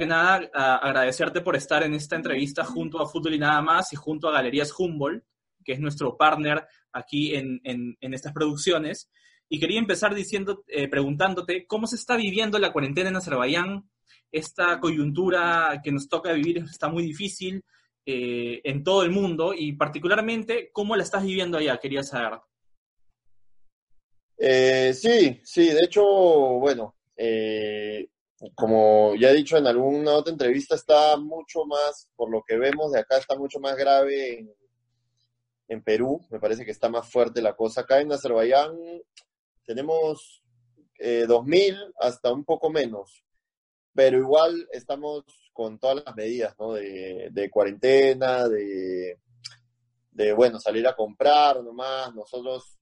que nada, agradecerte por estar en esta entrevista junto a Fútbol y Nada Más y junto a Galerías Humboldt, que es nuestro partner aquí en, en, estas producciones. Y quería empezar diciendo, eh, preguntándote cómo se está viviendo la cuarentena en Azerbaiyán. Esta coyuntura que nos toca vivir está muy difícil eh, en todo el mundo y particularmente, ¿cómo la estás viviendo allá? Quería saber. Eh, sí, sí, de hecho, bueno, como ya he dicho en alguna otra entrevista, está mucho más, por lo que vemos de acá, está mucho más grave en, en Perú. Me parece que está más fuerte la cosa. Acá en Azerbaiyán tenemos eh, 2.000 hasta un poco menos, pero igual estamos con todas las medidas, ¿no? De, de cuarentena, de, de, bueno, salir a comprar nomás. Nosotros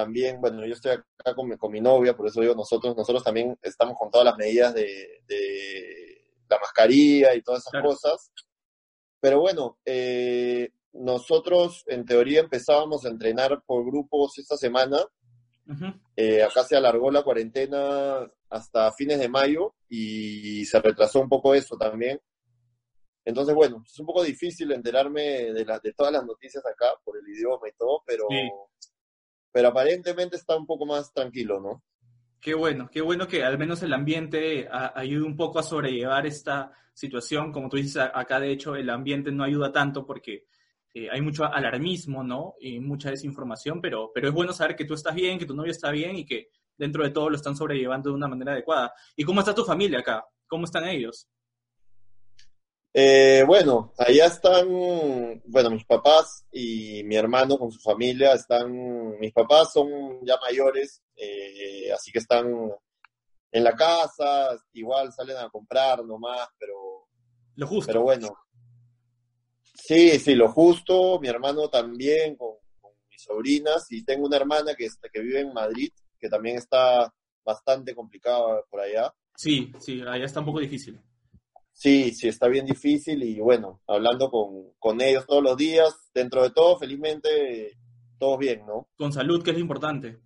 también, bueno, yo estoy acá con mi, con mi novia, por eso digo nosotros, nosotros también estamos con todas las medidas de, de la mascarilla y todas esas cosas. Pero bueno, eh, nosotros en teoría empezábamos a entrenar por grupos esta semana. Eh, acá se alargó la cuarentena hasta fines de mayo y se retrasó un poco eso también. Entonces, bueno, es un poco difícil enterarme de, de todas las noticias acá por el idioma y todo, pero pero aparentemente está un poco más tranquilo, ¿no? Qué bueno, qué bueno que al menos el ambiente ayude un poco a sobrellevar esta situación. Como tú dices, acá de hecho el ambiente no ayuda tanto porque eh, hay mucho alarmismo, ¿no? Y mucha desinformación, pero, pero es bueno saber que tú estás bien, que tu novio está bien y que dentro de todo lo están sobrellevando de una manera adecuada. ¿Y cómo está tu familia acá? ¿Cómo están ellos? Eh, bueno, allá están, bueno, mis papás y mi hermano con su familia están, mis papás son ya mayores, eh, así que están en la casa, igual salen a comprar nomás, pero... Lo justo. Pero bueno. Sí, sí, lo justo, mi hermano también con, mis sobrinas y tengo una hermana que, que vive en Madrid, que también está bastante complicada por allá. Sí, sí, allá está un poco difícil. Sí, sí, está bien difícil y bueno, hablando con, ellos todos los días, dentro de todo, felizmente, todo bien, ¿no? Con salud, que es lo importante.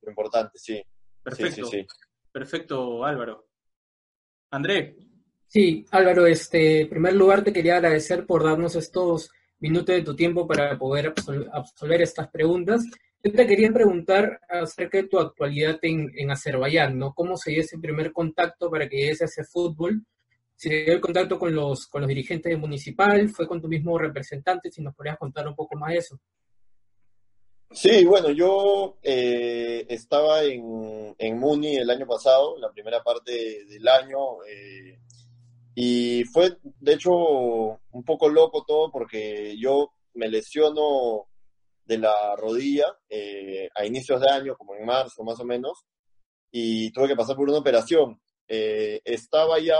Lo importante, sí. Perfecto. Sí, Perfecto, Álvaro. André. Sí, Álvaro, este, en primer lugar te quería agradecer por darnos estos minutos de tu tiempo para poder absolver estas preguntas. Yo te quería preguntar acerca de tu actualidad en, en Azerbaiyán, ¿no? ¿Cómo se dio ese primer contacto para que llegues a ese fútbol? Se dio el contacto con los, con los dirigentes municipal, fue con tu mismo representante, si nos podrías contar un poco más de eso. Sí, bueno, yo eh, estaba en, en, Muni el año pasado, la primera parte del año, eh, y fue, de hecho, un poco loco todo porque yo me lesiono de la rodilla eh, a inicios de año, como en marzo más o menos, y tuve que pasar por una operación. estaba ya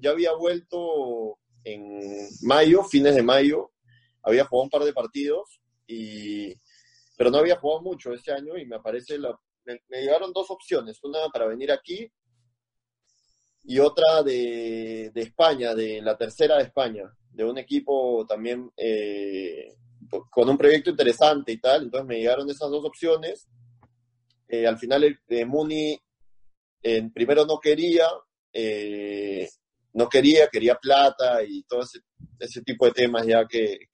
ya había vuelto en mayo, fines de mayo, había jugado un par de partidos, y, pero no había jugado mucho ese año y me aparece la, me, llegaron dos opciones, una para venir aquí y otra de, de, España, de la tercera de España, de un equipo también eh, con un proyecto interesante y tal, entonces me llegaron esas dos opciones. Eh, al final el, eh, Muni en primero no quería, eh, no quería, quería plata y todo ese, tipo de temas ya que,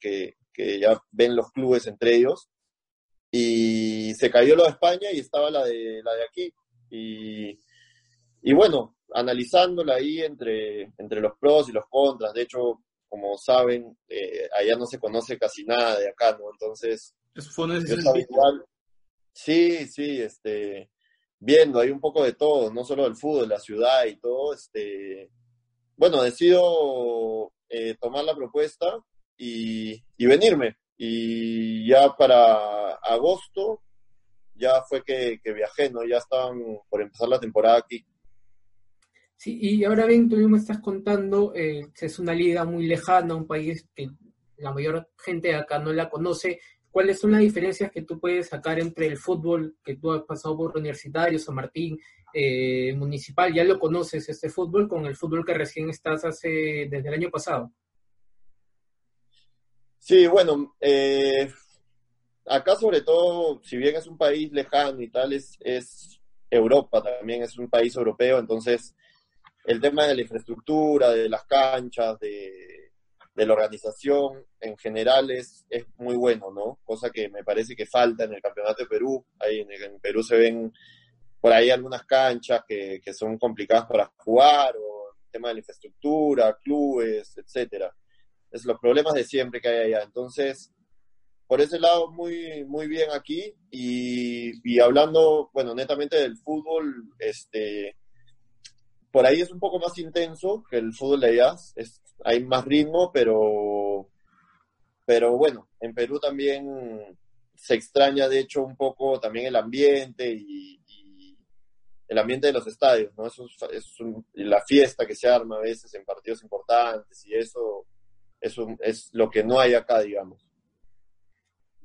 ya ven los clubes entre ellos. Y se cayó lo de España y estaba la de, la de aquí. Y, y bueno, analizándola ahí entre, entre los pros y los contras. De hecho, como saben, eh, allá no se conoce casi nada de acá, ¿no? Entonces, fue igual. Sí, sí, este, viendo hay un poco de todo, no solo del fútbol, la ciudad y todo, este, bueno, decido eh, tomar la propuesta y, venirme. Y ya para agosto ya fue que, viajé, ¿no? Ya estaban por empezar la temporada aquí. Sí, y ahora bien, tú mismo estás contando, eh, es una liga muy lejana, un país que la mayor gente acá no la conoce. ¿Cuáles son las diferencias que tú puedes sacar entre el fútbol que tú has pasado por Universitario, San Martín, eh, municipal, ya lo conoces este fútbol con el fútbol que recién estás hace desde el año pasado. Sí, bueno, eh, acá sobre todo, si bien es un país lejano y tal, es, es, Europa también, es un país europeo, entonces el tema de la infraestructura, de las canchas, de, la organización en general es, es muy bueno, ¿no? Cosa que me parece que falta en el Campeonato de Perú. Ahí en, Perú se ven por ahí algunas canchas que, que son complicadas para jugar, o el tema de la infraestructura, clubes, etcétera. Es los problemas de siempre que hay allá. Entonces, por ese lado, muy, muy bien aquí. Y, y hablando, bueno, netamente del fútbol, este, por ahí es un poco más intenso que el fútbol de allá, es, hay más ritmo, pero, pero bueno, en Perú también se extraña de hecho un poco también el ambiente y, el ambiente de los estadios, ¿no? Eso es, la fiesta que se arma a veces en partidos importantes y eso, eso es lo que no hay acá, digamos.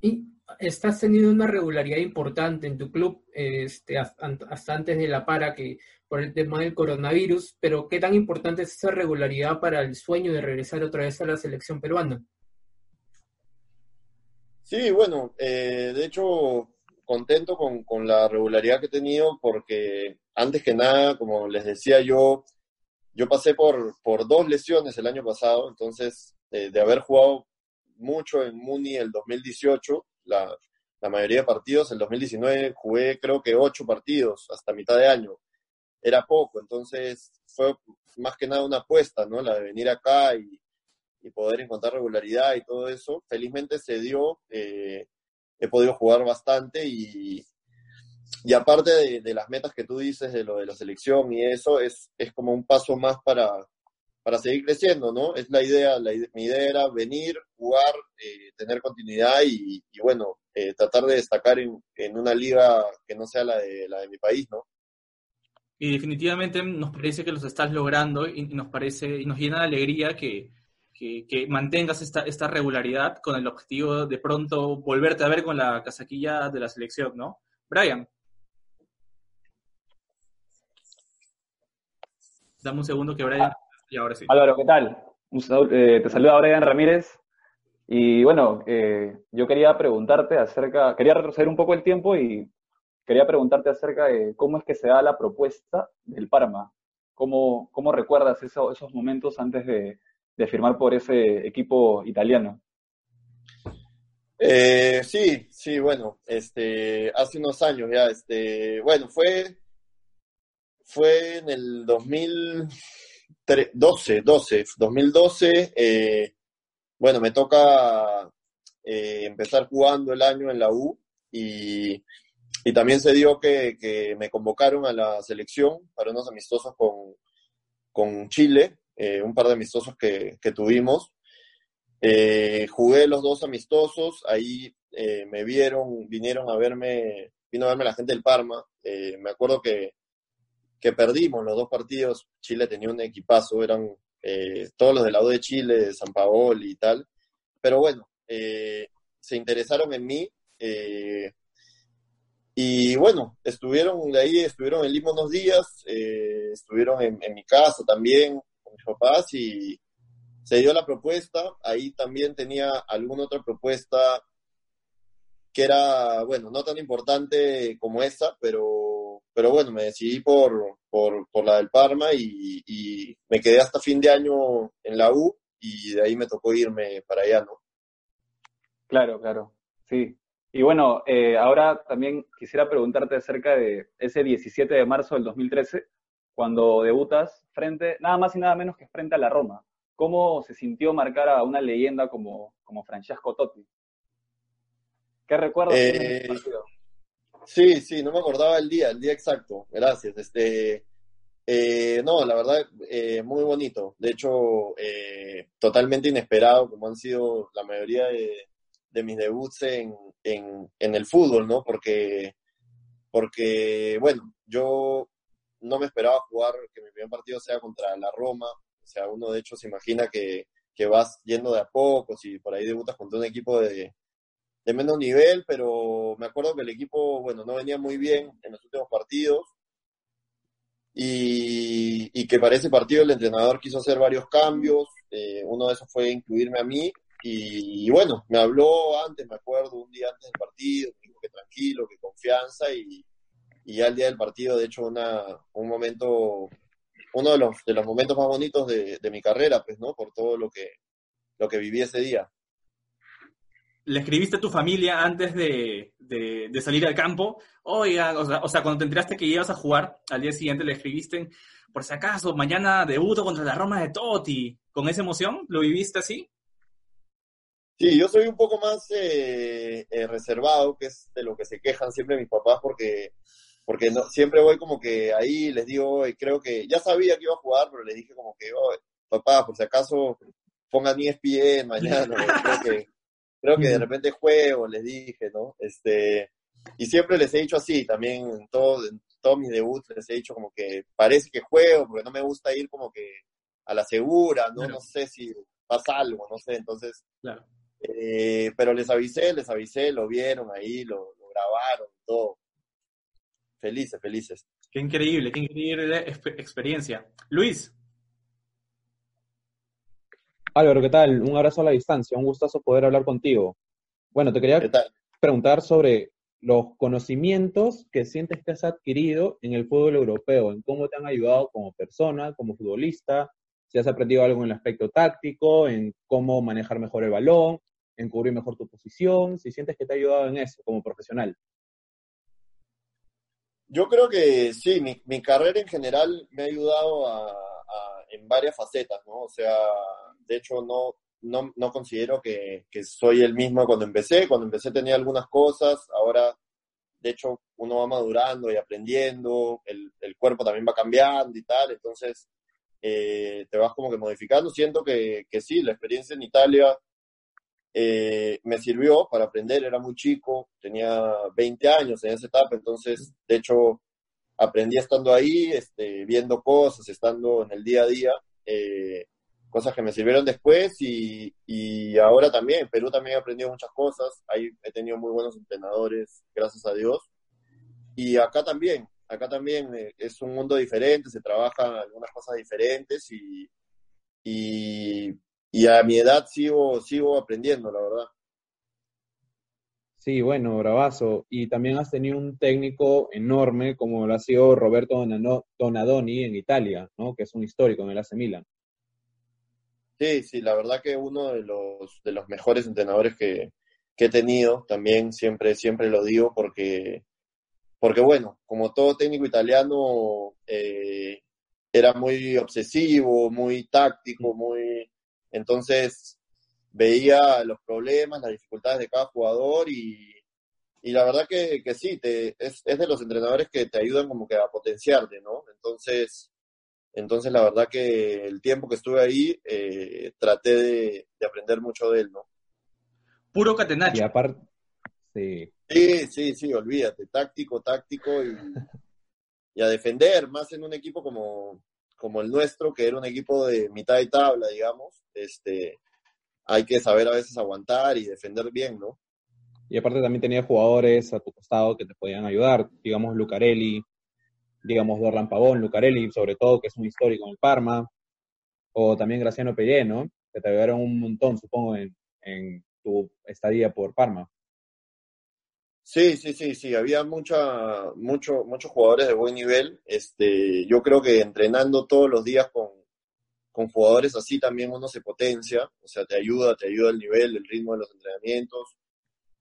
Y estás teniendo una regularidad importante en tu club este, hasta antes de la para que por el tema del coronavirus, pero ¿qué tan importante es esa regularidad para el sueño de regresar otra vez a la selección peruana? Sí, bueno, eh, de hecho contento con, con, la regularidad que he tenido porque antes que nada, como les decía yo, yo pasé por, por dos lesiones el año pasado, entonces eh, de haber jugado mucho en Muni el 2018, la, la mayoría de partidos. El 2019 jugué creo que ocho partidos hasta mitad de año. Era poco, entonces fue más que nada una apuesta, ¿no? La de venir acá y, poder encontrar regularidad y todo eso. Felizmente se dio, eh, he podido jugar bastante y, y aparte de, las metas que tú dices de lo de la selección y eso, es, es como un paso más para, para seguir creciendo, ¿no? Es la idea, la mi idea era venir, jugar, eh, tener continuidad y, bueno, eh, tratar de destacar en, una liga que no sea la de, la de mi país, ¿no? Y definitivamente nos parece que los estás logrando y, nos parece y nos llena de alegría que, que, mantengas esta, esta regularidad con el objetivo de pronto volverte a ver con la casaquilla de la selección, ¿no? Brian. Dame un segundo que Brian y ahora sí. Álvaro, ¿qué tal? Eh, te saluda Brian Ramírez. Y bueno, eh, yo quería preguntarte acerca, quería retroceder un poco el tiempo y quería preguntarte acerca de cómo es que se da la propuesta del Parma. ¿Cómo, cómo recuerdas esos momentos antes de, firmar por ese equipo italiano? Eh, sí, sí, bueno, este, hace unos años ya, este, bueno, fue, fue en el 2000, 12, 12, 2012, bueno, me toca eh, empezar jugando el año en la U y, también se dio que, me convocaron a la selección para unos amistosos con, con Chile, eh, un par de amistosos que, tuvimos. Eh, jugué los dos amistosos, ahí me vieron, vinieron a verme, vino a verme la gente del Parma. me acuerdo que que perdimos los dos partidos. Chile tenía un equipazo, eran eh, todos los del lado de Chile, de San Paolo y tal. Pero bueno, eh, se interesaron en mí. Eh, y bueno, estuvieron de ahí, estuvieron en Lima unos días, estuvieron en, mi casa también con mis papás y se dio la propuesta. Ahí también tenía alguna otra propuesta que era, bueno, no tan importante como esa, pero pero bueno, me decidí por, por, la del Parma y, me quedé hasta fin de año en la U y de ahí me tocó irme para allá, ¿no? Claro, claro, sí. Y bueno, eh, ahora también quisiera preguntarte acerca de ese 17 de marzo del 2013, cuando debutas frente, nada más y nada menos que frente a la Roma. ¿Cómo se sintió marcar a una leyenda como, como Francesco Totti? ¿Qué recuerdas eh, partido? Sí, sí, no me acordaba el día, el día exacto. Gracias. Este, eh, no, la verdad, eh, muy bonito. De hecho, eh, totalmente inesperado, como han sido la mayoría de, mis debuts en, el fútbol, ¿no? Porque, porque, bueno, yo no me esperaba jugar, que mi primer partido sea contra la Roma. O sea, uno de hecho se imagina que, que vas yendo de a poco, si por ahí debutas contra un equipo de, de menos nivel, pero me acuerdo que el equipo, bueno, no venía muy bien en los últimos partidos y, que para ese partido el entrenador quiso hacer varios cambios, eh, uno de esos fue incluirme a mí y, bueno, me habló antes, me acuerdo, un día antes del partido, me dijo que tranquilo, que confianza y, y ya el día del partido, de hecho, una, un momento, uno de los, de los momentos más bonitos de, de mi carrera, pues, ¿no? Por todo lo que, lo que viví ese día. ¿Le escribiste a tu familia antes de, de, salir al campo? Oiga, o sea, o sea, cuando te enteraste que ibas a jugar, al día siguiente le escribiste, por si acaso, mañana debuto contra la Roma de Totti. ¿Con esa emoción? ¿Lo viviste así? Sí, yo soy un poco más eh, eh, reservado, que es de lo que se quejan siempre mis papás, porque, porque no, siempre voy como que ahí les digo, y creo que ya sabía que iba a jugar, pero les dije como que, oh, papá, por si acaso pongan ESPN mañana, creo que, creo que de repente juego, les dije, ¿no? Este, y siempre les he dicho así, también en todo, en todos mis debuts les he dicho como que parece que juego, porque no me gusta ir como que a la segura, ¿no? Claro. No sé si pasa algo, no sé, entonces, Claro. Eh, pero les avisé, les avisé, lo vieron ahí, lo, lo grabaron, todo. Felices, felices. Qué increíble, qué increíble exp- experiencia. Luis, Álvaro, ¿qué tal? Un abrazo a la distancia, un gustazo poder hablar contigo. Bueno, te quería preguntar sobre los conocimientos que sientes que has adquirido en el fútbol europeo, en cómo te han ayudado como persona, como futbolista, si has aprendido algo en el aspecto táctico, en cómo manejar mejor el balón, en cubrir mejor tu posición, si sientes que te ha ayudado en eso como profesional. Yo creo que sí, mi, mi carrera en general me ha ayudado a, en varias facetas, ¿no? O sea, de hecho no, no, no considero que, que soy el mismo cuando empecé. Cuando empecé tenía algunas cosas, ahora de hecho uno va madurando y aprendiendo, el, el cuerpo también va cambiando y tal, entonces eh, te vas como que modificando. Siento que, que sí, la experiencia en Italia eh, me sirvió para aprender, era muy chico, tenía 20 años en esa etapa, entonces, de hecho, aprendí estando ahí, este, viendo cosas, estando en el día a día, eh, cosas que me sirvieron después y, ahora también, en Perú también he aprendido muchas cosas, ahí he tenido muy buenos entrenadores, gracias a Dios, y acá también, acá también eh, es un mundo diferente, se trabajan algunas cosas diferentes y, y a mi edad sigo, sigo aprendiendo, la verdad. Sí, bueno, bravazo. Y también has tenido un técnico enorme como lo ha sido Roberto Donadoni en Italia, ¿no? Que es un histórico en el AC Milan. Sí, sí, la verdad que uno de los, de los mejores entrenadores que, que he tenido, también siempre, siempre lo digo porque, porque bueno, como todo técnico italiano, eh, era muy obsesivo, muy táctico, muy, entonces veía los problemas, las dificultades de cada jugador y, y la verdad que, que sí, te, es, es de los entrenadores que te ayudan como que a potenciarte, ¿no? Entonces, entonces la verdad que el tiempo que estuve ahí, eh, traté de, de aprender mucho de él, ¿no? puro Y catenacho. aparte, sí, Sí, sí, sí, olvídate, táctico, táctico y, y a defender, más en un equipo como, como el nuestro, que era un equipo de mitad de tabla, digamos, este, hay que saber a veces aguantar y defender bien, ¿no? Y aparte también tenía jugadores a tu costado que te podían ayudar, digamos Lucarelli, digamos Dorlan Pavón, Lucarelli sobre todo, que es un histórico en Parma, o también Graciano Pellé, ¿no? Que te ayudaron un montón, supongo, en, en tu estadía por Parma. Sí, sí, sí, sí, había mucha, mucho, muchos jugadores de buen nivel. Este, yo creo que entrenando todos los días con, con jugadores así también uno se potencia, o sea, te ayuda, te ayuda el nivel, el ritmo de los entrenamientos.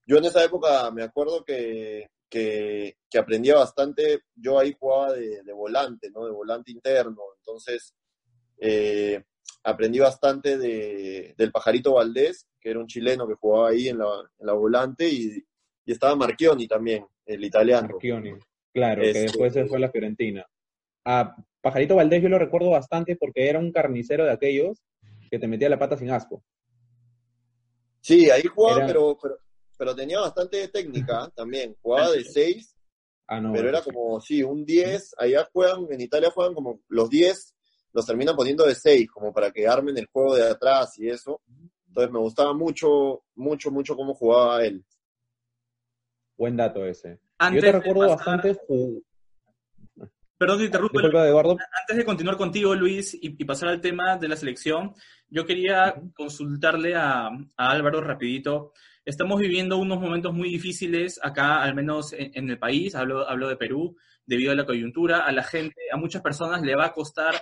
Yo en esa época me acuerdo que, que, que aprendía bastante, yo ahí jugaba de, de volante, ¿no? De volante interno, entonces eh, aprendí bastante de, del Pajarito Valdés, que era un chileno que jugaba ahí en la, en la volante, y, y estaba Marchioni también, el italiano. Marchioni, claro, Este- que después se fue a la Fiorentina. A Pajarito Valdés yo lo recuerdo bastante porque era un carnicero de aquellos que te metía la pata sin asco. Sí, ahí jugaba, Era- pero, pero, pero tenía bastante técnica también. Jugaba de 6, Ah, no. pero era como, sí, un 10. Allá juegan, en Italia juegan como los 10, los terminan poniendo de 6, como para que armen el juego de atrás y eso. Entonces me gustaba mucho, mucho, mucho cómo jugaba él. Buen dato ese. Antes yo te recuerdo pasar- bastante. Perdón, te interrumpo. Eduardo. Antes de continuar contigo, Luis, y, y pasar al tema de la selección, yo quería consultarle a, a Álvaro rapidito. estamos viviendo unos momentos muy difíciles acá, al menos en, el país, hablo, hablo de Perú, debido a la coyuntura, a la gente, a muchas personas le va a costar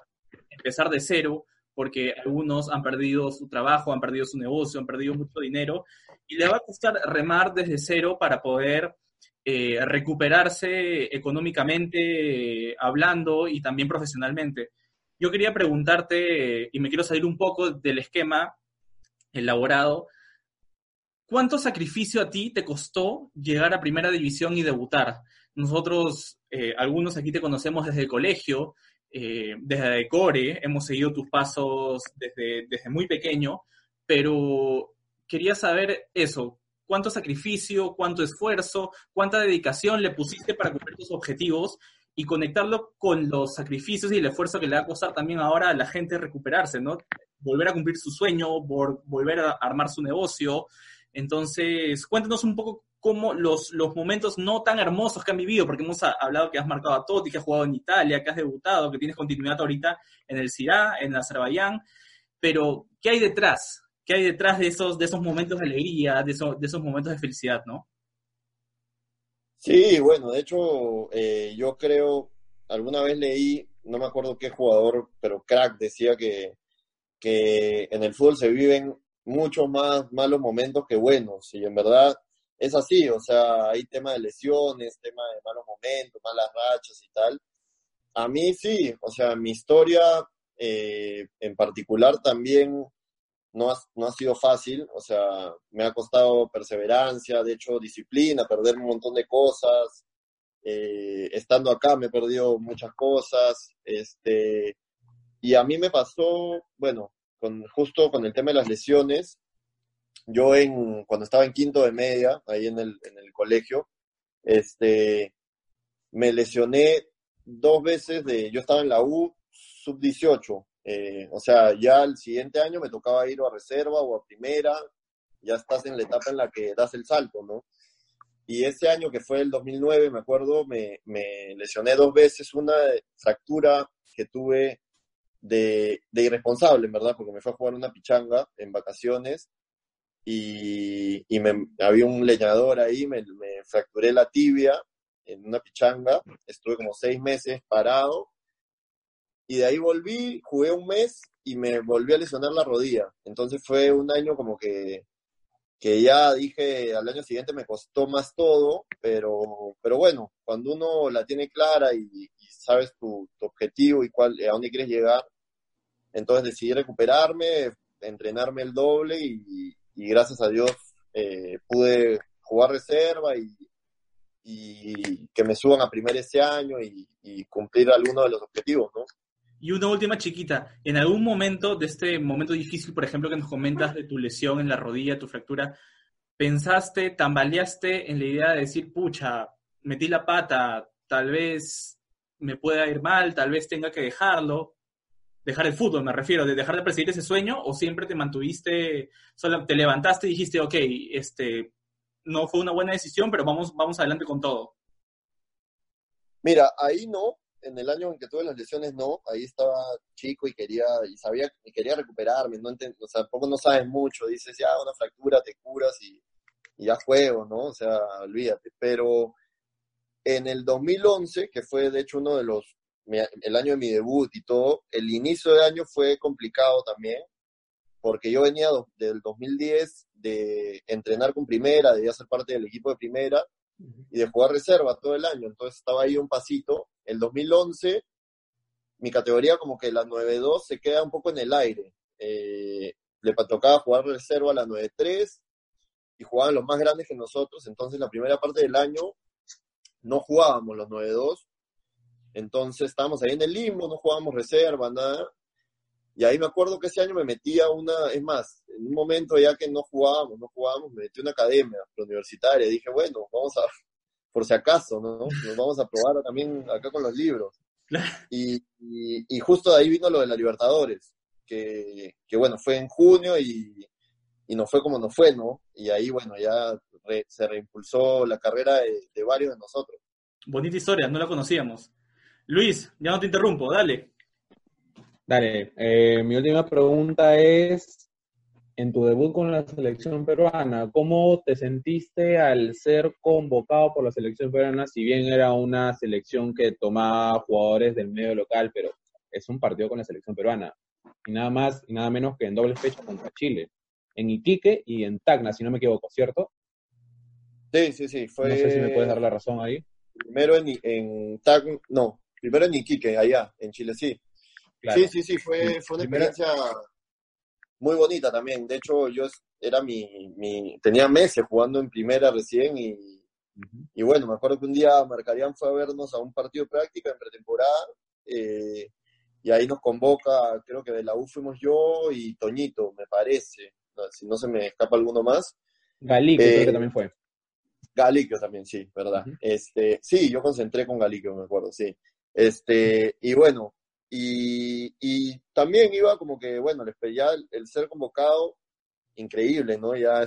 empezar de cero, porque algunos han perdido su trabajo, han perdido su negocio, han perdido mucho dinero, y le va a costar remar desde cero para poder eh, recuperarse económicamente hablando y también profesionalmente. Yo quería preguntarte, y me quiero salir un poco del esquema elaborado, ¿cuánto sacrificio a ti te costó llegar a primera división y debutar? Nosotros, eh, algunos aquí te conocemos desde el colegio, eh, desde Core, hemos seguido tus pasos desde, desde muy pequeño, pero quería saber eso, cuánto sacrificio, cuánto esfuerzo, cuánta dedicación le pusiste para cumplir tus objetivos y conectarlo con los sacrificios y el esfuerzo que le va a costar también ahora a la gente recuperarse, ¿no? Volver a cumplir su sueño, volver a armar su negocio. Entonces, cuéntanos un poco cómo los, los momentos no tan hermosos que han vivido, porque hemos hablado que has marcado a Totti, que has jugado en Italia, que has debutado, que tienes continuidad ahorita en el Sirá, en Azerbaiyán, pero ¿qué hay detrás? ¿Qué hay detrás de esos, de esos momentos de alegría, de esos, de esos momentos de felicidad, no? Sí, bueno, de hecho, eh, yo creo, alguna vez leí, no me acuerdo qué jugador, pero crack decía que, que en el fútbol se viven muchos más malos momentos que buenos, y en verdad es así, o sea, hay tema de lesiones, tema de malos momentos, malas rachas y tal. A mí sí, o sea, mi historia eh, en particular también no ha, no ha sido fácil, o sea, me ha costado perseverancia, de hecho disciplina, perder un montón de cosas. Eh, estando acá me he perdido muchas cosas, este, y a mí me pasó, bueno, con, justo con el tema de las lesiones, yo en, cuando estaba en quinto de media, ahí en el, en el colegio, este, me lesioné dos veces de, yo estaba en la U sub 18, eh, o sea, ya el siguiente año me tocaba ir a reserva o a primera, ya estás en la etapa en la que das el salto, ¿no? Y ese año que fue el 2009, me acuerdo, me, lesioné dos veces, una fractura que tuve de, irresponsable, en verdad, porque me fue a jugar una pichanga en vacaciones y, había un leñador ahí, me fracturé la tibia en una pichanga, estuve como seis meses parado y de ahí volví, jugué un mes y me volví a lesionar la rodilla. Entonces fue un año como que, que ya dije, al año siguiente me costó más todo, pero, pero bueno, cuando uno la tiene clara y, sabes tu, objetivo y cuál, a dónde quieres llegar, entonces decidí recuperarme, entrenarme el doble y, gracias a Dios eh, pude jugar reserva y, y que me suban a primer ese año y, y cumplir algunos de los objetivos, ¿no? Y una última chiquita, en algún momento de este momento difícil, por ejemplo, que nos comentas de tu lesión en la rodilla, tu fractura, pensaste, tambaleaste en la idea de decir, pucha, metí la pata, tal vez me pueda ir mal, tal vez tenga que dejarlo, dejar el fútbol, me refiero, de dejar de perseguir ese sueño, o siempre te mantuviste, solo te levantaste y dijiste, ok, este, no fue una buena decisión, pero vamos, vamos adelante con todo. Mira, ahí no, en el año en que tuve las lesiones no, ahí estaba chico y quería, y sabía, y quería recuperarme, no o sea, tampoco no sabes mucho, dices, ya, una fractura, te curas y, ya juego, ¿no? O sea, olvídate, pero en el 2011, que fue de hecho uno de los, el año de mi debut y todo, el inicio de año fue complicado también, porque yo venía del 2010 de entrenar con primera, de ser parte del equipo de primera, y de jugar reserva todo el año. Entonces estaba ahí un pasito. El 2011, mi categoría como que la 9-2 se queda un poco en el aire. Eh, le tocaba jugar reserva a la 9-3 y jugaban los más grandes que nosotros. Entonces la primera parte del año no jugábamos los 9-2. Entonces estábamos ahí en el limbo, no jugábamos reserva, nada. Y ahí me acuerdo que ese año me metía una, es más, en un momento ya que no jugábamos, no jugábamos, me metí una academia universitaria. Dije, bueno, vamos a, por si acaso, ¿no? Nos vamos a probar también acá con los libros. Y, y, justo de ahí vino lo de la Libertadores, que, que bueno, fue en junio y, y no fue como no fue, ¿no? Y ahí, bueno, ya se reimpulsó la carrera de, de varios de nosotros. Bonita historia, no la conocíamos. Luis, ya no te interrumpo, dale. Dale, eh, mi última pregunta es, en tu debut con la selección peruana, ¿cómo te sentiste al ser convocado por la selección peruana? Si bien era una selección que tomaba jugadores del medio local, pero es un partido con la selección peruana. Y nada más y nada menos que en doble fecha contra Chile. En Iquique y en Tacna, si no me equivoco, ¿cierto? Sí, sí, sí. Fue... No sé si me puedes dar la razón ahí. Primero en, en Tacna, no, primero en Iquique, allá, en Chile, sí. Sí, sí, sí, fue, fue una experiencia muy bonita también. De hecho, yo era mi, mi tenía meses jugando en primera recién y, y bueno, me acuerdo que un día Marcarían fue a vernos a un partido de práctica en pretemporada eh, y ahí nos convoca, creo que de la U fuimos yo y Toñito, me parece, si no se me escapa alguno más. Galicio creo que eh, también fue. Galicio también, sí, verdad. este, sí, yo concentré con Galicio, me acuerdo, sí. Este, y bueno, y, y, también iba como que, bueno, les pedía el, ser convocado, increíble, ¿no? Ya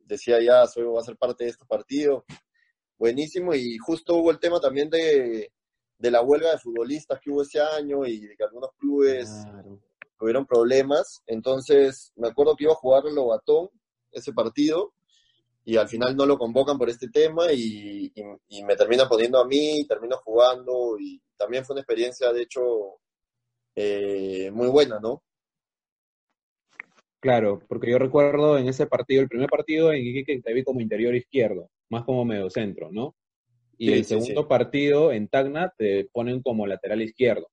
decía, ya soy, voy a ser parte de este partido, buenísimo, y justo hubo el tema también de, de la huelga de futbolistas que hubo ese año y de que algunos clubes tuvieron problemas, entonces me acuerdo que iba a jugar Lobatón ese partido, y al final no lo convocan por este tema y, y, me terminan poniendo a mí, termino jugando y también fue una experiencia, de hecho, eh, muy buena, ¿no? Claro, porque yo recuerdo en ese partido, el primer partido en Iquique te vi como interior izquierdo, más como medio centro, ¿no? Y el segundo partido en Tacna te ponen como lateral izquierdo.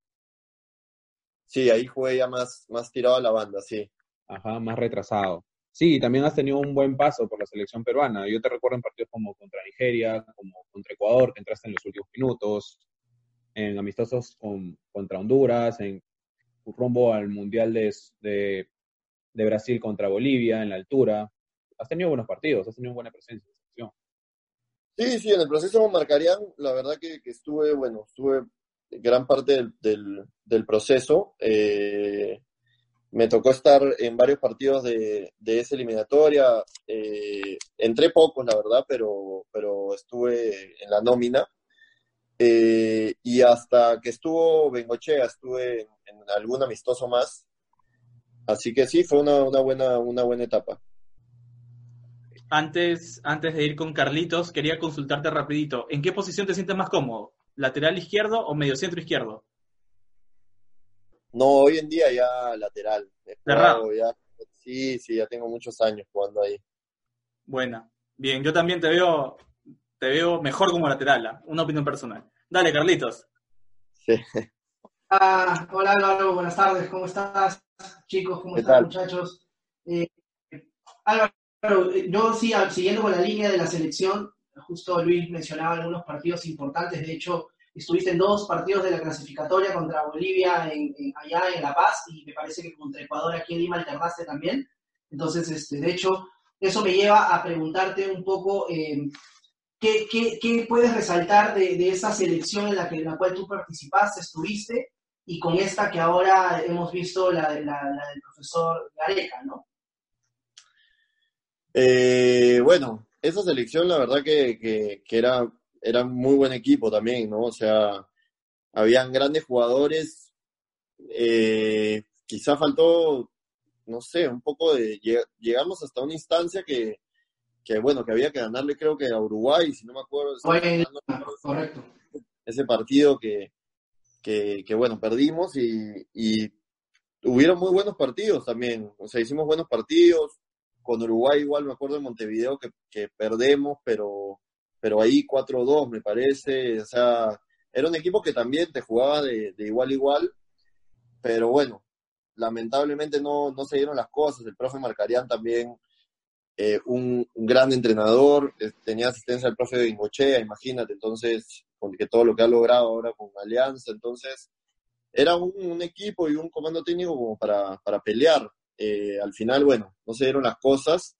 Sí, ahí jugué ya más, más tirado a la banda, sí. Ajá, más retrasado. Sí, también has tenido un buen paso por la selección peruana. Yo te recuerdo en partidos como contra Nigeria, como contra Ecuador, que entraste en los últimos minutos, en amistosos con, contra Honduras, en rumbo al Mundial de, de, Brasil contra Bolivia en la altura. Has tenido buenos partidos, has tenido buena presencia. Sí, sí, en el proceso marcarían, la verdad que, estuve, bueno, estuve gran parte del, del, proceso. Eh, me tocó estar en varios partidos de, de esa eliminatoria. Eh, entré pocos, la verdad, pero, pero estuve en la nómina. Eh, y hasta que estuvo Bengochea, estuve en, algún amistoso más. Así que sí, fue una, buena, una buena etapa. Antes, antes de ir con Carlitos, quería consultarte rapidito. ¿En qué posición te sientes más cómodo? ¿Lateral izquierdo o medio centro izquierdo? No, hoy en día ya lateral. ya, sí, sí, ya tengo muchos años jugando ahí. Buena. Bien, yo también te veo, te veo mejor como lateral, ¿ah? una opinión personal. Dale, Carlitos. Sí. Ah, hola Álvaro, buenas tardes, ¿cómo estás? Chicos, ¿cómo están muchachos? Eh, Álvaro, yo sí, siguiendo con la línea de la selección, justo Luis mencionaba algunos partidos importantes, de hecho, estuviste en dos partidos de la clasificatoria contra Bolivia en, allá en La Paz y me parece que contra Ecuador aquí en Lima alternaste también. Entonces, este, de hecho, eso me lleva a preguntarte un poco eh, ¿qué, puedes resaltar de, de, esa selección en la, que, en la cual tú participaste, estuviste, y con esta que ahora hemos visto, la, del profesor Gareca, ¿no? Eh, bueno, esa selección la verdad que, era era muy buen equipo también, ¿no? O sea, habían grandes jugadores. Eh, quizá faltó, no sé, un poco de. Llegamos hasta una instancia que, que, bueno, que había que ganarle, creo que a Uruguay, si no me acuerdo. correcto. Ese partido que, que, que bueno, perdimos y, y hubieron muy buenos partidos también. O sea, hicimos buenos partidos. Con Uruguay igual me acuerdo de Montevideo que, que perdemos, pero pero ahí 4-2 me parece, o sea, era un equipo que también te jugaba de, igual a igual, pero bueno, lamentablemente no, no se dieron las cosas, el profe Marcarían también, eh, un, gran entrenador, eh, tenía asistencia del profe Ingochea, imagínate, entonces, con que todo lo que ha logrado ahora con Alianza, entonces, era un, equipo y un comando técnico como para, para pelear. Eh, al final, bueno, no se dieron las cosas.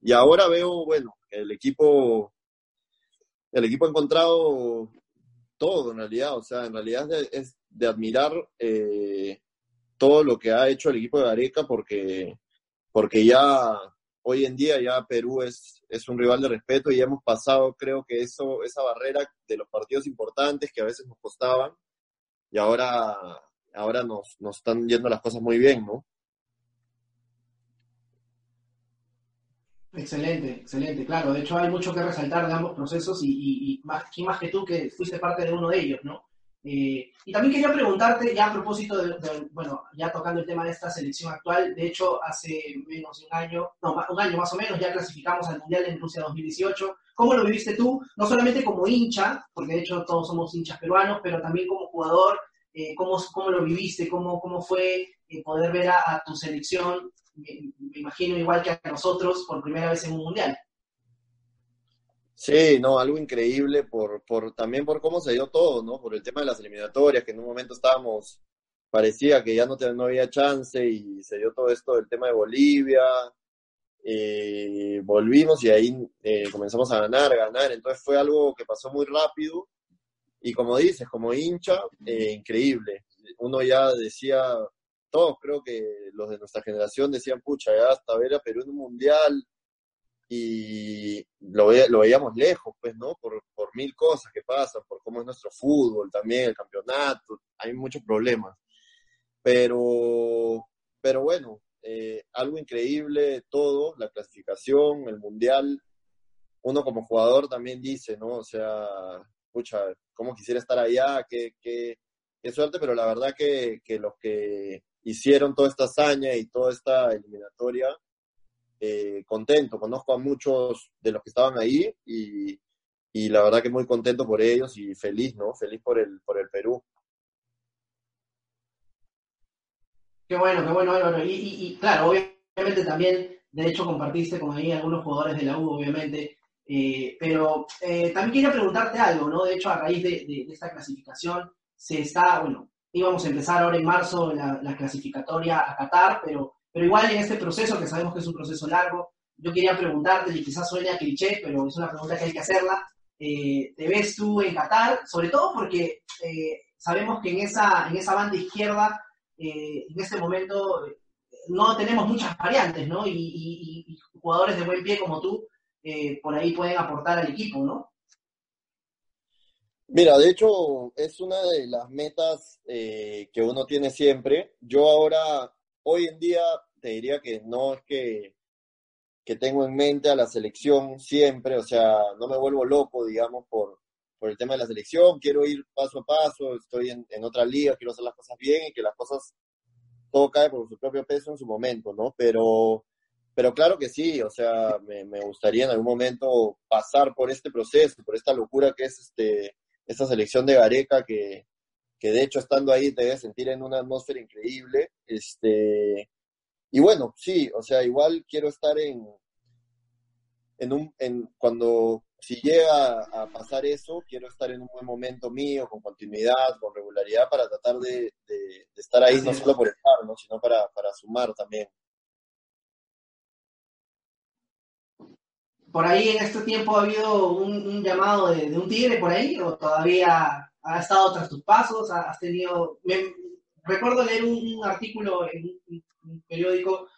Y ahora veo, bueno, el equipo el equipo ha encontrado todo en realidad, o sea, en realidad es de, admirar eh, todo lo que ha hecho el equipo de Areca porque, porque ya hoy en día ya Perú es, es un rival de respeto y hemos pasado creo que eso, esa barrera de los partidos importantes que a veces nos costaban y ahora, ahora nos, nos están yendo las cosas muy bien, ¿no? Excelente, excelente, claro. De hecho, hay mucho que resaltar de ambos procesos y, más, más que tú que fuiste parte de uno de ellos, ¿no? Eh, y también quería preguntarte, ya a propósito de, bueno, ya tocando el tema de esta selección actual, de hecho, hace menos de un año, no, un año más o menos, ya clasificamos al Mundial en Rusia 2018. ¿Cómo lo viviste tú? No solamente como hincha, porque de hecho todos somos hinchas peruanos, pero también como jugador, eh, ¿cómo, ¿cómo, lo viviste? ¿Cómo, cómo fue eh, poder ver a, tu selección, me, me imagino igual que a nosotros, por primera vez en un Mundial? Sí, no, algo increíble por, por también por cómo se dio todo, ¿no? Por el tema de las eliminatorias, que en un momento estábamos, parecía que ya no, no había chance y se dio todo esto del tema de Bolivia, eh, volvimos y ahí eh, comenzamos a ganar, ganar, entonces fue algo que pasó muy rápido y como dices, como hincha, eh, increíble. Uno ya decía, todos creo que los de nuestra generación decían, pucha, ya hasta ver a Perú en un mundial, y lo, lo veíamos lejos, pues, ¿no? Por, por, mil cosas que pasan, por cómo es nuestro fútbol también, el campeonato, hay muchos problemas. Pero, pero bueno, eh, algo increíble todo, la clasificación, el mundial. Uno como jugador también dice, ¿no? O sea, pucha, cómo quisiera estar allá, qué, qué, qué suerte, pero la verdad que, que los que hicieron toda esta hazaña y toda esta eliminatoria, eh, contento. Conozco a muchos de los que estaban ahí y, y, la verdad que muy contento por ellos y feliz, ¿no? Feliz por el, por el Perú. Qué bueno, qué bueno, Álvaro. Y, y, claro, obviamente también, de hecho, compartiste con ahí algunos jugadores de la U, obviamente. Eh, pero eh, también quería preguntarte algo, ¿no? De hecho, a raíz de, esta clasificación, se está, bueno, íbamos a empezar ahora en marzo la, la clasificatoria a Qatar, pero pero igual en este proceso, que sabemos que es un proceso largo, yo quería preguntarte, y quizás suene a cliché, pero es una pregunta que hay que hacerla. Eh, ¿Te ves tú en Qatar? Sobre todo porque eh, sabemos que en esa, en esa banda izquierda, eh, en este momento, no tenemos muchas variantes, ¿no? Y, jugadores de buen pie como tú, por ahí pueden aportar al equipo, ¿no? Mira, de hecho, es una de las metas que uno tiene siempre. Yo ahora hoy en día te diría que no es que, que tengo en mente a la selección siempre, o sea, no me vuelvo loco, digamos, por, por el tema de la selección, quiero ir paso a paso, estoy en, en otra liga, quiero hacer las cosas bien y que las cosas, todo cae por su propio peso en su momento, ¿no? Pero, pero claro que sí, o sea, me, me gustaría en algún momento pasar por este proceso, por esta locura que es este, esta selección de Gareca que, que de hecho estando ahí te debes sentir en una atmósfera increíble. Este, y bueno, sí, o sea, igual quiero estar en, en un, en, cuando, si llega a pasar eso, quiero estar en un buen momento mío, con continuidad, con regularidad, para tratar de, de, estar ahí, no solo por estar, sino para, para sumar también. ¿Por ahí en este tiempo ha habido un, llamado de, de, un tigre por ahí o todavía ha estado tras tus pasos, has tenido... recuerdo leer un, artículo en un, periódico,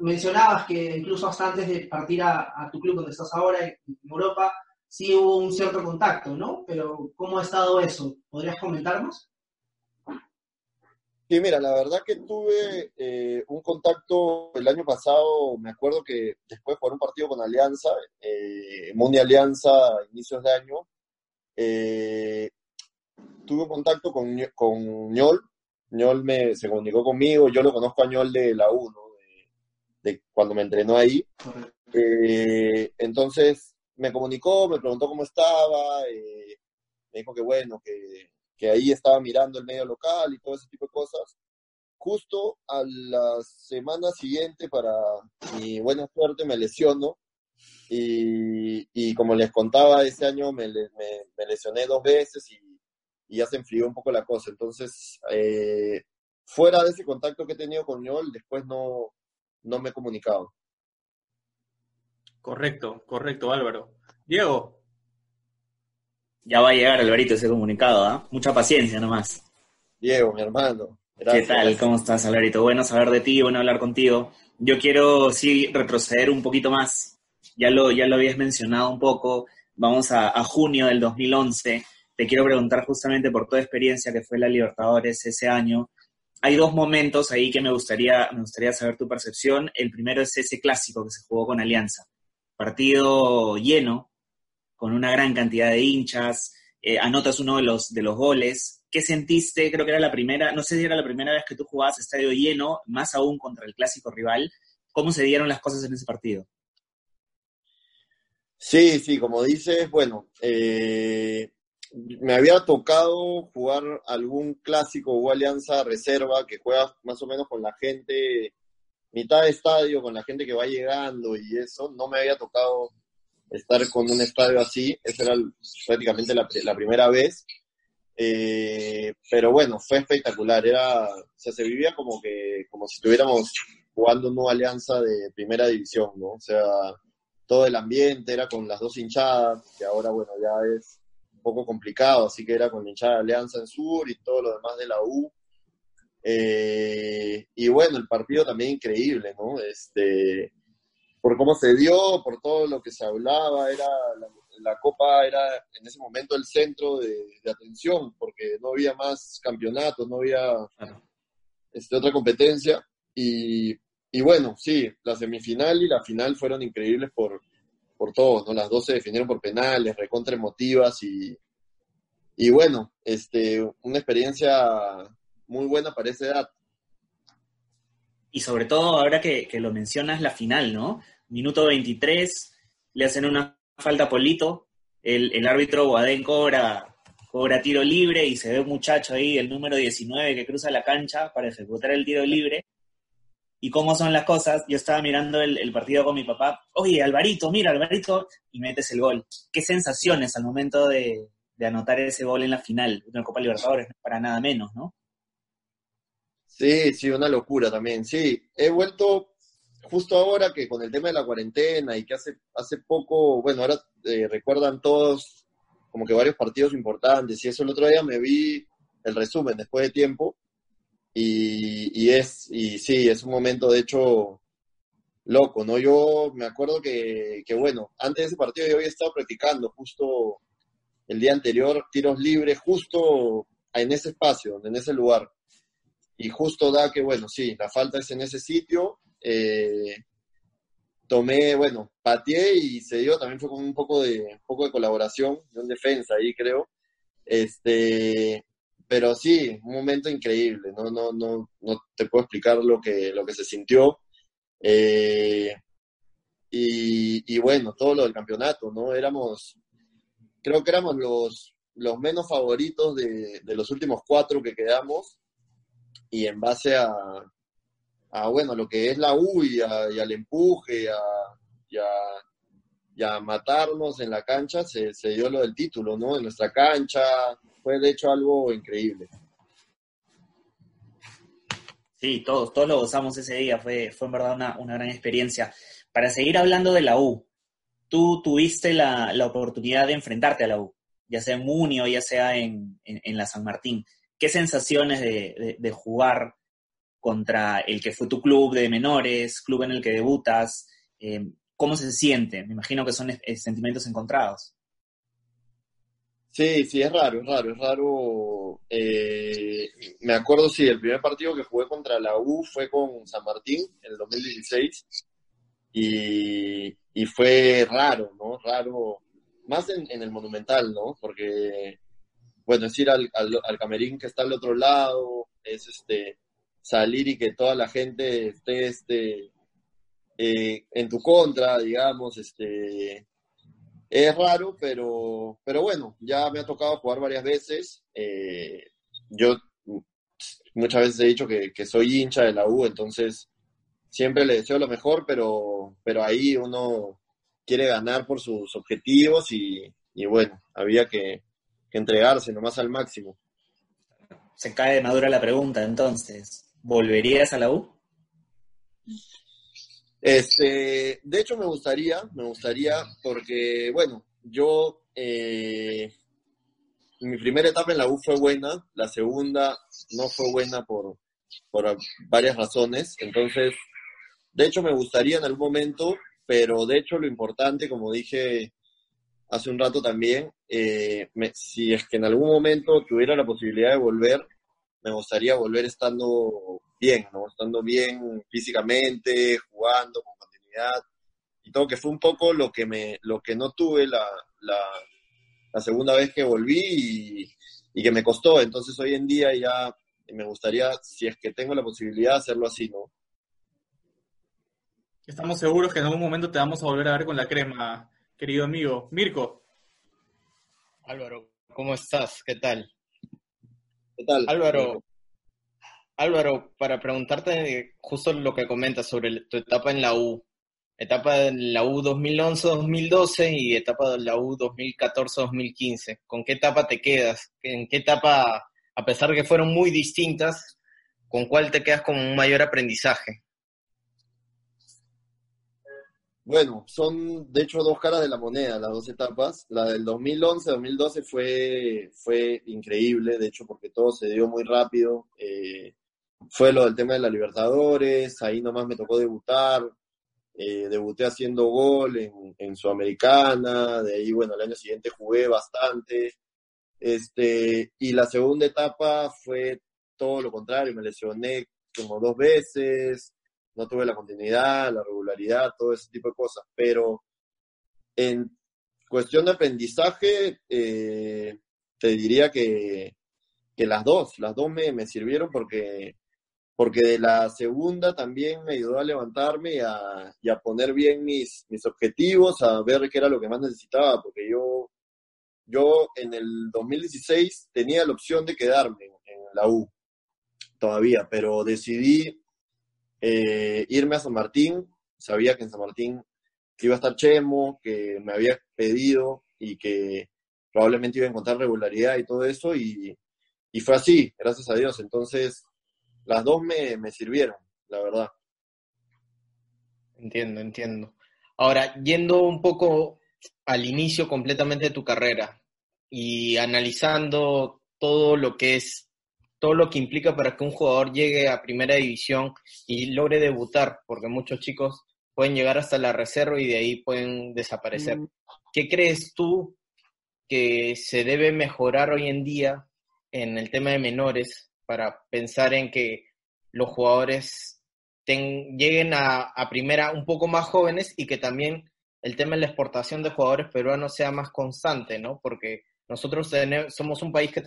mencionabas que incluso hasta antes de partir a, tu club donde estás ahora, en, Europa, sí hubo un cierto contacto, ¿no? Pero ¿cómo ha estado eso? ¿Podrías comentarnos? Sí, mira, la verdad que tuve eh, un contacto el año pasado, me acuerdo que después de jugar un partido con Alianza, eh, Mundi Alianza, inicios de año, eh, tuve contacto con, con Ñol, Ñol me, se comunicó conmigo, yo lo conozco a Ñol de la U, de, cuando me entrenó ahí. Eh, entonces me comunicó, me preguntó cómo estaba, eh, me dijo que bueno, que, que, ahí estaba mirando el medio local y todo ese tipo de cosas. Justo a la semana siguiente, para mi buena suerte, me lesiono. Y, y como les contaba, ese año me, me, me lesioné dos veces y y ya se enfrió un poco la cosa. Entonces, eh, fuera de ese contacto que he tenido con Ñol, después no, no me he comunicado. Correcto, correcto, Álvaro. Diego. Ya va a llegar, Alvarito, ese comunicado, ¿ah? Mucha paciencia nomás. Diego, mi hermano. ¿Qué tal? ¿Cómo estás, Alvarito? Bueno saber de ti, bueno hablar contigo. Yo quiero, sí, retroceder un poquito más. Ya lo, ya lo habías mencionado un poco. Vamos a, a junio del 2011 te quiero preguntar justamente por toda experiencia que fue la Libertadores ese año, hay dos momentos ahí que me gustaría, me gustaría saber tu percepción. El primero es ese clásico que se jugó con Alianza. Partido lleno, con una gran cantidad de hinchas, eh, anotas uno de los, de los goles. ¿Qué sentiste? Creo que era la primera, no sé si era la primera vez que tú jugabas estadio lleno, más aún contra el clásico rival. ¿Cómo se dieron las cosas en ese partido? Sí, sí, como dices, bueno, eh, me había tocado jugar algún clásico o alianza reserva que juegas más o menos con la gente, mitad de estadio, con la gente que va llegando y eso. No me había tocado estar con un estadio así, esa era prácticamente la, primera vez. Eh, pero bueno, fue espectacular, era, o sea, se vivía como que, como si estuviéramos jugando una alianza de primera división, ¿no? O sea, todo el ambiente era con las dos hinchadas, que ahora, bueno, ya es poco complicado, así que era con la hinchada de Alianza en Sur y todo lo demás de la U. Eh, y bueno, el partido también increíble, ¿no? Este, por cómo se dio, por todo lo que se hablaba, era la, Copa era en ese momento el centro de, atención, porque no había más campeonatos, no había este, otra competencia. Y y bueno, sí, la semifinal y la final fueron increíbles por, por todo, ¿no? Las dos se definieron por penales, recontra emotivas y, y bueno, este, una experiencia muy buena para esa edad. Y sobre todo, ahora que, lo mencionas, la final, ¿no? Minuto 23, le hacen una falta a Polito, el, el árbitro Guadén cobra, cobra tiro libre y se ve un muchacho ahí, el número 19, que cruza la cancha para ejecutar el tiro libre y cómo son las cosas, yo estaba mirando el, partido con mi papá, oye, Alvarito, mira, Alvarito, y metes el gol. ¿Qué sensaciones al momento de, anotar ese gol en la final de una Copa Libertadores? Para nada menos, ¿no? Sí, sí, una locura también. Sí, he vuelto justo ahora que con el tema de la cuarentena y que hace, hace poco, bueno, ahora eh, recuerdan todos como que varios partidos importantes y eso el otro día me vi el resumen después de tiempo y, es, y sí, es un momento de hecho loco, ¿no? Yo me acuerdo que, bueno, antes de ese partido yo había estado practicando justo el día anterior tiros libres, justo en ese espacio, en ese lugar. Y justo da que, bueno, sí, la falta es en ese sitio. Eh, tomé, bueno, pateé y se dio, también fue con un poco de, un poco de colaboración, de un defensa ahí, creo. Este, pero sí, un momento increíble, no, no, no, no te puedo explicar lo que, lo que se sintió. Eh, y, bueno, todo lo del campeonato, ¿no? Éramos, creo que éramos los, los menos favoritos de, los últimos cuatro que quedamos y en base a, a bueno, lo que es la U y, al empuje y a, a, matarnos en la cancha, se, se dio lo del título, ¿no? En nuestra cancha, fue de hecho algo increíble. Sí, todos, todos lo gozamos ese día, fue, fue en verdad una, gran experiencia. Para seguir hablando de la U, tú tuviste la, oportunidad de enfrentarte a la U, ya sea en Muni o ya sea en, la San Martín. ¿Qué sensaciones de, jugar contra el que fue tu club de menores, club en el que debutas? Eh, ¿Cómo se siente? Me imagino que son sentimientos encontrados. Sí, sí, es raro, es raro, es raro. Eh, me acuerdo, sí, el primer partido que jugué contra la U fue con San Martín en el 2016 y, y fue raro, ¿no? Raro, más en, el Monumental, ¿no? Porque, bueno, es ir al, al, camerín que está al otro lado, es este salir y que toda la gente esté este, eh, en tu contra, digamos, este, es raro, pero, pero bueno, ya me ha tocado jugar varias veces. Eh, yo muchas veces he dicho que, soy hincha de la U, entonces siempre le deseo lo mejor, pero, pero ahí uno quiere ganar por sus objetivos y, bueno, había que, que entregarse nomás al máximo. Se cae de madura la pregunta, entonces, ¿volverías a la U? Este, de hecho, me gustaría, me gustaría, porque, bueno, yo, eh, mi primera etapa en la U fue buena, la segunda no fue buena por, por varias razones, entonces, de hecho, me gustaría en algún momento, pero de hecho, lo importante, como dije hace un rato también, eh, si es que en algún momento tuviera la posibilidad de volver, me gustaría volver estando bien, ¿no? Estando bien físicamente, jugando con continuidad y todo, que fue un poco lo que me, lo que no tuve la, la, segunda vez que volví y, y, que me costó. Entonces hoy en día ya me gustaría, si es que tengo la posibilidad, hacerlo así, ¿no? Estamos seguros que en algún momento te vamos a volver a ver con la crema, querido amigo. Mirko. Álvaro, ¿cómo estás? ¿Qué tal? ¿Qué tal? Álvaro, Álvaro, para preguntarte justo lo que comentas sobre tu etapa en la U, etapa en la U 2011-2012 y etapa de la U 2014-2015, ¿con qué etapa te quedas? ¿En qué etapa, a pesar que fueron muy distintas, con cuál te quedas con un mayor aprendizaje? Bueno, son de hecho dos caras de la moneda, las dos etapas. La del 2011-2012 fue, fue increíble, de hecho, porque todo se dio muy rápido. Eh, fue lo del tema de la Libertadores, ahí nomás me tocó debutar. Eh, debuté haciendo gol en, en Sudamericana, de ahí, bueno, el año siguiente jugué bastante. Este, y la segunda etapa fue todo lo contrario, me lesioné como dos veces, no tuve la continuidad, la regularidad, todo ese tipo de cosas. Pero en cuestión de aprendizaje, eh, te diría que, las dos, las dos me, sirvieron porque, porque de la segunda también me ayudó a levantarme y a, poner bien mis, mis objetivos, a ver qué era lo que más necesitaba, porque yo, yo en el 2016 tenía la opción de quedarme en la U todavía, pero decidí eh, irme a San Martín, sabía que en San Martín iba a estar Chemo, que me había pedido y que probablemente iba a encontrar regularidad y todo eso, y, fue así, gracias a Dios. Entonces, las dos me, me sirvieron, la verdad. Entiendo, entiendo. Ahora, yendo un poco al inicio completamente de tu carrera y analizando todo lo que es todo lo que implica para que un jugador llegue a primera división y logre debutar, porque muchos chicos pueden llegar hasta la reserva y de ahí pueden desaparecer. ¿Qué crees tú que se debe mejorar hoy en día en el tema de menores para pensar en que los jugadores lleguen a, primera un poco más jóvenes y que también el tema de la exportación de jugadores peruanos sea más constante, ¿no? Porque nosotros somos un país que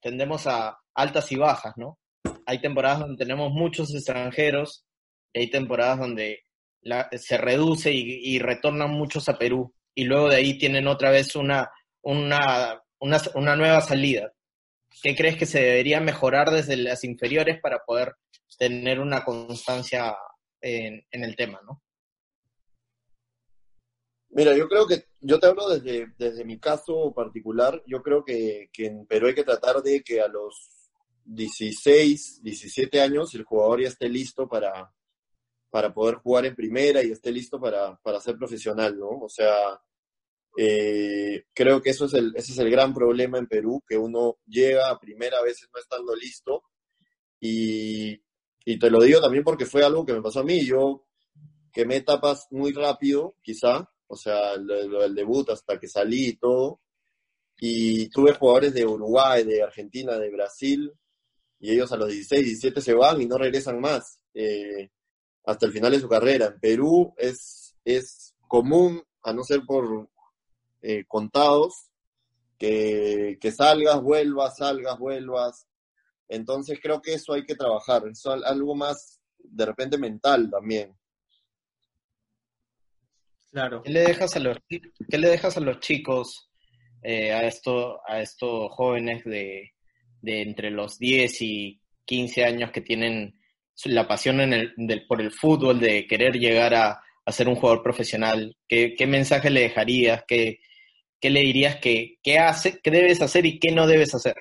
tendemos a altas y bajas, ¿no? Hay temporadas donde tenemos muchos extranjeros y hay temporadas donde se reduce y, retornan muchos a Perú y luego de ahí tienen otra vez una, una, una, nueva salida. ¿Qué crees que se debería mejorar desde las inferiores para poder tener una constancia en, el tema, ¿no? Mira, yo creo que, yo te hablo desde, desde mi caso particular, yo creo que, que en Perú hay que tratar de que a los 16, 17 años el jugador ya esté listo para, para poder jugar en primera y esté listo para, para ser profesional, ¿no? O sea, eh, creo que eso es el, ese es el gran problema en Perú, que uno llega a primera veces no estando listo y, y te lo digo también porque fue algo que me pasó a mí, yo quemé etapas muy rápido, quizá, o sea, lo, del debut hasta que salí y todo. Y tuve jugadores de Uruguay, de Argentina, de Brasil, y ellos a los 16, 17 se van y no regresan más eh, hasta el final de su carrera. En Perú es, es común, a no ser por eh, contados, que, que salgas, vuelvas, salgas, vuelvas. Entonces creo que eso hay que trabajar, es algo más de repente mental también. Claro. ¿Qué le dejas a los, qué le dejas a los chicos, eh, a, esto, a estos jóvenes de, entre los 10 y 15 años que tienen la pasión en el, del, por el fútbol, de querer llegar a, ser un jugador profesional? ¿Qué, qué mensaje le dejarías? ¿Qué, qué le dirías que, qué, hace, qué debes hacer y qué no debes hacer?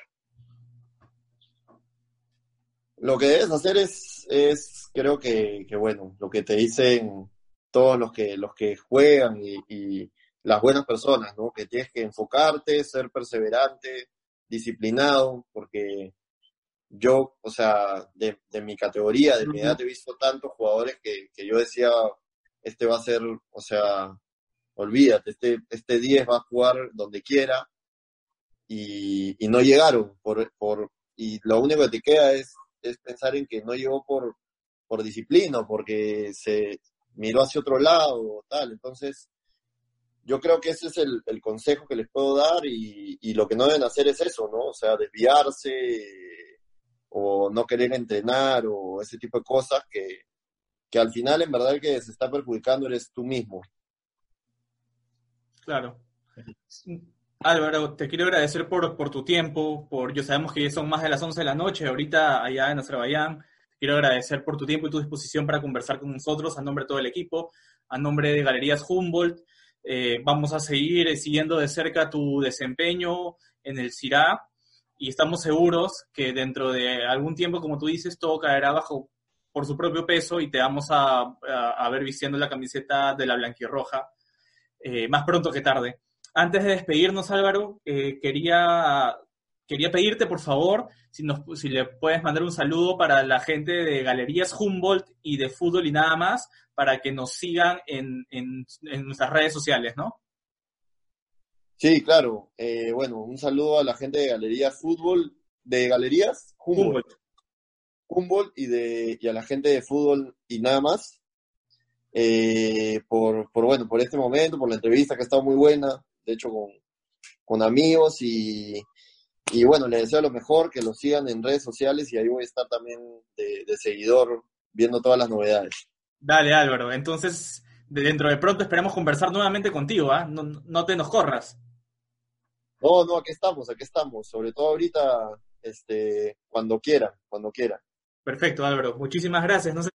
Lo que debes hacer es, es creo que, que bueno, lo que te dicen todos los que, los que juegan y, las buenas personas, ¿no? Que tienes que enfocarte, ser perseverante, disciplinado, porque yo, o sea, de, mi categoría, de mi edad, he visto tantos jugadores que, yo decía, este va a ser, o sea, olvídate, este, este 10 va a jugar donde quiera, y, no llegaron por, por, y lo único que te queda es, es pensar en que no llegó por, por disciplina, porque se miró hacia otro lado o tal. Entonces, yo creo que ese es el, el consejo que les puedo dar y, y, lo que no deben hacer es eso, ¿no? O sea, desviarse o no querer entrenar o ese tipo de cosas que, que al final en verdad el que se está perjudicando eres tú mismo. Claro. Álvaro, te quiero agradecer por, por tu tiempo, por, yo sabemos que ya son más de las 11 de la noche, ahorita allá en Azerbaiyán. Quiero agradecer por tu tiempo y tu disposición para conversar con nosotros a nombre de todo el equipo, a nombre de Galerías Humboldt. Eh, vamos a seguir siguiendo de cerca tu desempeño en el CIRA y estamos seguros que dentro de algún tiempo, como tú dices, todo caerá bajo por su propio peso y te vamos a, a, a ver vistiendo la camiseta de la blanquirroja eh, más pronto que tarde. Antes de despedirnos, Álvaro, eh, quería, quería pedirte, por favor, si, nos, si le puedes mandar un saludo para la gente de Galerías Humboldt y de Fútbol y nada más, para que nos sigan en, en, en nuestras redes sociales, ¿no? Sí, claro. Eh, bueno, un saludo a la gente de Galerías Fútbol, de Galerías Humboldt. Humboldt. Humboldt y, de, y a la gente de fútbol y nada más. Eh, por, por, bueno, por este momento, por la entrevista que ha estado muy buena, de hecho con, con amigos y, y, bueno, les deseo lo mejor, que lo sigan en redes sociales y ahí voy a estar también de, de seguidor viendo todas las novedades. Dale Álvaro, entonces de dentro de pronto esperamos conversar nuevamente contigo, ¿ah? ¿eh? no, no te nos corras. No, no, aquí estamos, aquí estamos, sobre todo ahorita, este, cuando quieran, cuando quieran. Perfecto, Álvaro. Muchísimas gracias. No sé